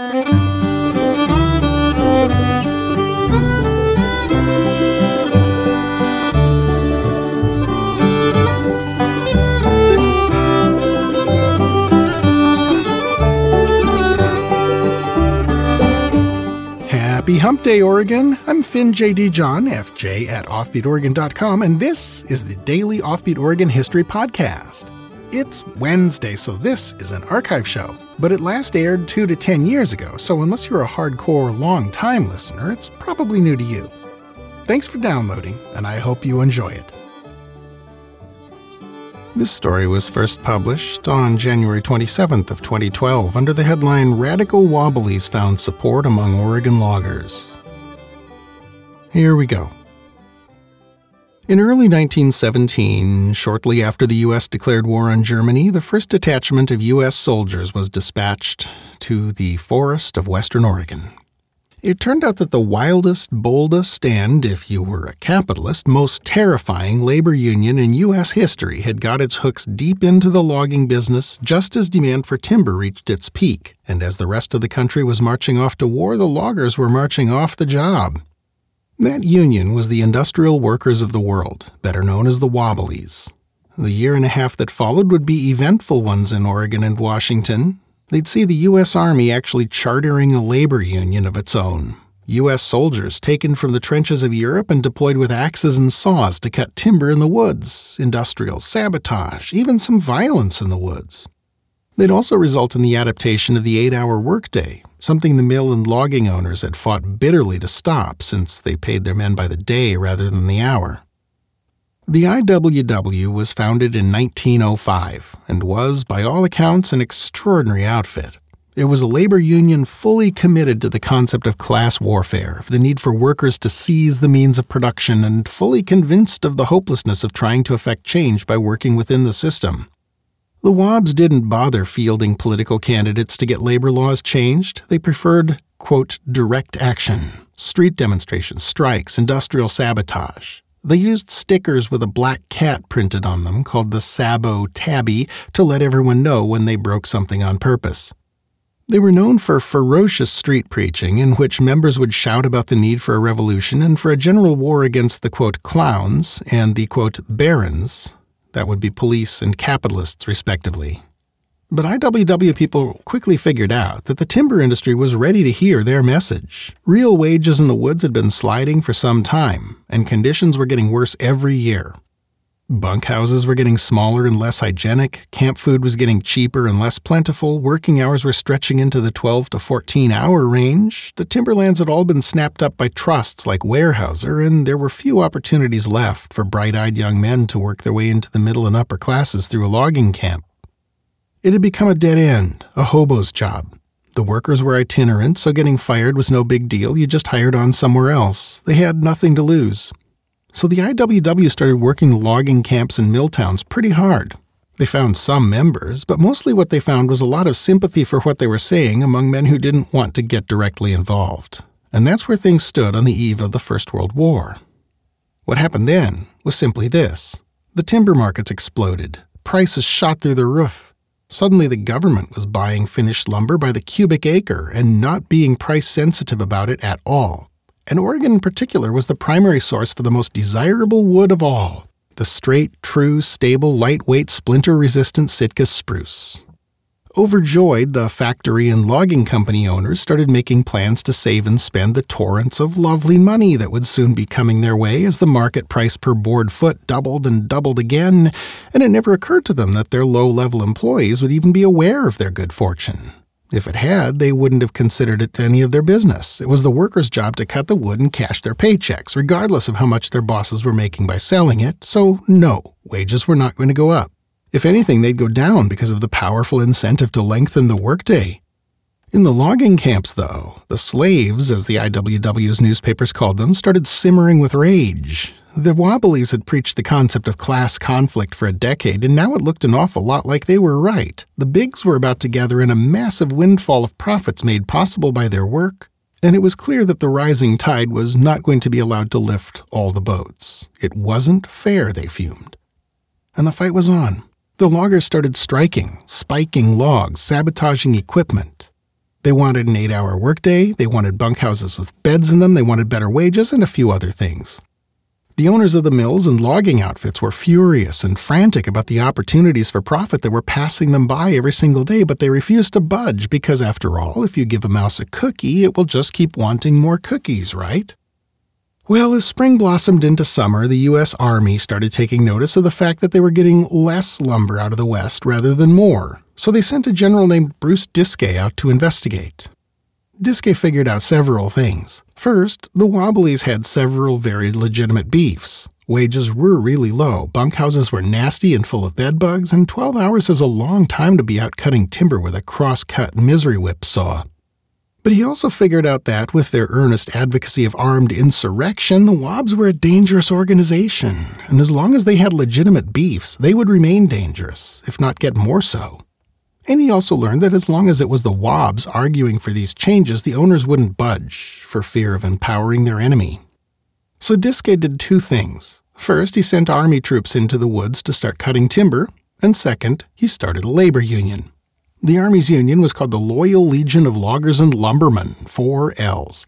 Happy Hump Day, Oregon. I'm Finn J.D. John, FJ at OffbeatOregon.com, and this is the Daily Offbeat Oregon History Podcast. It's Wednesday, so this is an archive show, but it last aired two to ten years ago, so unless you're a hardcore, long time listener, it's probably new to you. Thanks for downloading, and I hope you enjoy it. This story was first published on January 27th of 2012 under the headline Radical Wobblies Found Support Among Oregon Loggers. Here we go. In early 1917, shortly after the U.S. declared war on Germany, the first detachment of U.S. soldiers was dispatched to the forest of western Oregon. It turned out that the wildest, boldest, and, if you were a capitalist, most terrifying labor union in U.S. history had got its hooks deep into the logging business just as demand for timber reached its peak, and as the rest of the country was marching off to war, the loggers were marching off the job. That union was the Industrial Workers of the World, better known as the Wobblies. The year and a half that followed would be eventful ones in Oregon and Washington, they'd see the U.S. Army actually chartering a labor union of its own. U.S. soldiers taken from the trenches of Europe and deployed with axes and saws to cut timber in the woods, industrial sabotage, even some violence in the woods. They'd also result in the adaptation of the eight hour workday, something the mill and logging owners had fought bitterly to stop since they paid their men by the day rather than the hour. The IWW was founded in 1905 and was, by all accounts, an extraordinary outfit. It was a labor union fully committed to the concept of class warfare, of the need for workers to seize the means of production, and fully convinced of the hopelessness of trying to effect change by working within the system. The Wobs didn't bother fielding political candidates to get labor laws changed. They preferred, quote, direct action, street demonstrations, strikes, industrial sabotage. They used stickers with a black cat printed on them called the Sabo Tabby to let everyone know when they broke something on purpose. They were known for ferocious street preaching, in which members would shout about the need for a revolution and for a general war against the quote clowns and the quote barons, that would be police and capitalists, respectively. But IWW people quickly figured out that the timber industry was ready to hear their message. Real wages in the woods had been sliding for some time, and conditions were getting worse every year. Bunkhouses were getting smaller and less hygienic, camp food was getting cheaper and less plentiful, working hours were stretching into the 12 to 14 hour range, the timberlands had all been snapped up by trusts like Weyerhaeuser, and there were few opportunities left for bright eyed young men to work their way into the middle and upper classes through a logging camp. It had become a dead end, a hobo's job. The workers were itinerant, so getting fired was no big deal. You just hired on somewhere else. They had nothing to lose. So the IWW started working logging camps and mill towns pretty hard. They found some members, but mostly what they found was a lot of sympathy for what they were saying among men who didn't want to get directly involved. And that's where things stood on the eve of the First World War. What happened then was simply this the timber markets exploded, prices shot through the roof, Suddenly, the government was buying finished lumber by the cubic acre and not being price sensitive about it at all. And Oregon, in particular, was the primary source for the most desirable wood of all the straight, true, stable, lightweight, splinter resistant Sitka spruce. Overjoyed, the factory and logging company owners started making plans to save and spend the torrents of lovely money that would soon be coming their way as the market price per board foot doubled and doubled again, and it never occurred to them that their low level employees would even be aware of their good fortune. If it had, they wouldn't have considered it any of their business. It was the workers' job to cut the wood and cash their paychecks, regardless of how much their bosses were making by selling it, so no, wages were not going to go up. If anything, they'd go down because of the powerful incentive to lengthen the workday. In the logging camps, though, the slaves, as the IWW's newspapers called them, started simmering with rage. The Wobblies had preached the concept of class conflict for a decade, and now it looked an awful lot like they were right. The Bigs were about to gather in a massive windfall of profits made possible by their work, and it was clear that the rising tide was not going to be allowed to lift all the boats. It wasn't fair, they fumed. And the fight was on. The loggers started striking, spiking logs, sabotaging equipment. They wanted an eight hour workday, they wanted bunkhouses with beds in them, they wanted better wages, and a few other things. The owners of the mills and logging outfits were furious and frantic about the opportunities for profit that were passing them by every single day, but they refused to budge because, after all, if you give a mouse a cookie, it will just keep wanting more cookies, right? Well, as spring blossomed into summer, the U.S. Army started taking notice of the fact that they were getting less lumber out of the West rather than more, so they sent a general named Brice Disque out to investigate. Disque figured out several things. First, the Wobblies had several very legitimate beefs. Wages were really low, bunkhouses were nasty and full of bedbugs, and 12 hours is a long time to be out cutting timber with a cross cut misery whip saw. But he also figured out that, with their earnest advocacy of armed insurrection, the Wobs were a dangerous organization, and as long as they had legitimate beefs, they would remain dangerous, if not get more so. And he also learned that as long as it was the Wobs arguing for these changes, the owners wouldn't budge for fear of empowering their enemy. So Disque did two things. First, he sent army troops into the woods to start cutting timber, and second, he started a labor union. The Army's union was called the Loyal Legion of Loggers and Lumbermen, four L's.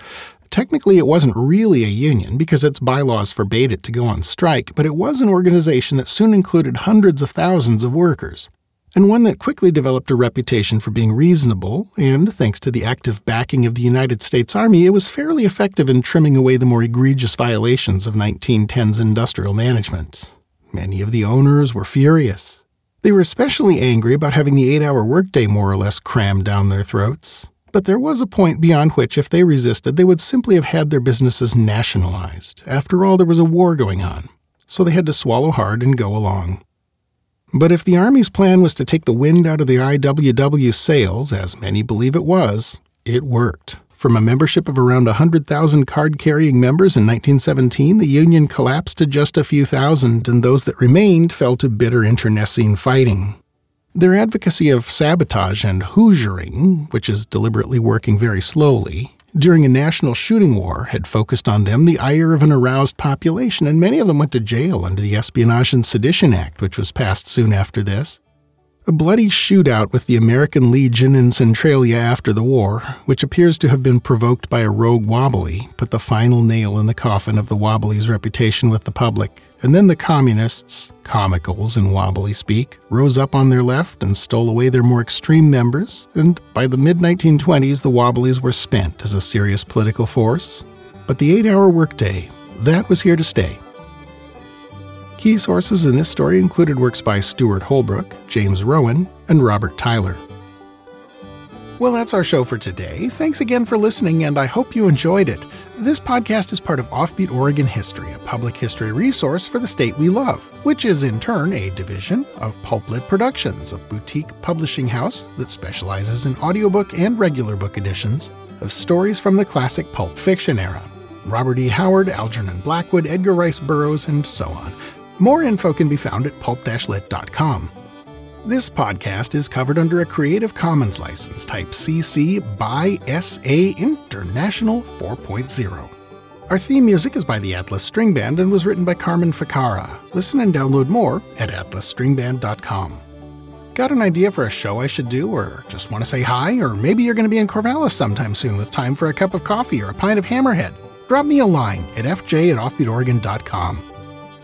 Technically, it wasn't really a union because its bylaws forbade it to go on strike, but it was an organization that soon included hundreds of thousands of workers and one that quickly developed a reputation for being reasonable, and thanks to the active backing of the United States Army, it was fairly effective in trimming away the more egregious violations of 1910's industrial management. Many of the owners were furious. They were especially angry about having the eight hour workday more or less crammed down their throats. But there was a point beyond which, if they resisted, they would simply have had their businesses nationalized. After all, there was a war going on. So they had to swallow hard and go along. But if the Army's plan was to take the wind out of the IWW sails, as many believe it was, it worked. From a membership of around 100,000 card carrying members in 1917, the Union collapsed to just a few thousand, and those that remained fell to bitter internecine fighting. Their advocacy of sabotage and Hoosiering, which is deliberately working very slowly, during a national shooting war had focused on them the ire of an aroused population, and many of them went to jail under the Espionage and Sedition Act, which was passed soon after this. A bloody shootout with the American Legion in Centralia after the war, which appears to have been provoked by a rogue Wobbly, put the final nail in the coffin of the Wobbly's reputation with the public. And then the communists, comicals in Wobbly speak, rose up on their left and stole away their more extreme members, and by the mid 1920s, the Wobblies were spent as a serious political force. But the eight hour workday, that was here to stay. Key sources in this story included works by Stewart Holbrook, James Rowan, and Robert Tyler. Well, that's our show for today. Thanks again for listening, and I hope you enjoyed it. This podcast is part of Offbeat Oregon History, a public history resource for the state we love, which is in turn a division of Pulp-Lit Productions, a boutique publishing house that specializes in audiobook and regular book editions of stories from the classic pulp fiction era. Robert E. Howard, Algernon Blackwood, Edgar Rice Burroughs, and so on. More info can be found at pulp-lit.com. This podcast is covered under a Creative Commons license type CC by SA International 4.0. Our theme music is by the Atlas String Band and was written by Carmen Ficara. Listen and download more at atlasstringband.com. Got an idea for a show I should do, or just want to say hi, or maybe you're going to be in Corvallis sometime soon with time for a cup of coffee or a pint of Hammerhead? Drop me a line at fj at offbeatoregon.com.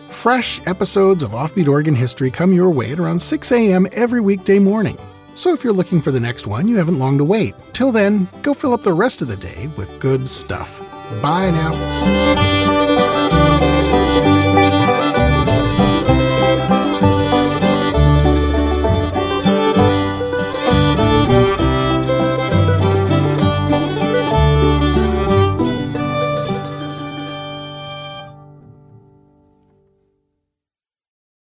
Fresh episodes of Offbeat Oregon History come your way at around 6 a.m. every weekday morning. So if you're looking for the next one, you haven't long to wait. Till then, go fill up the rest of the day with good stuff. Bye now.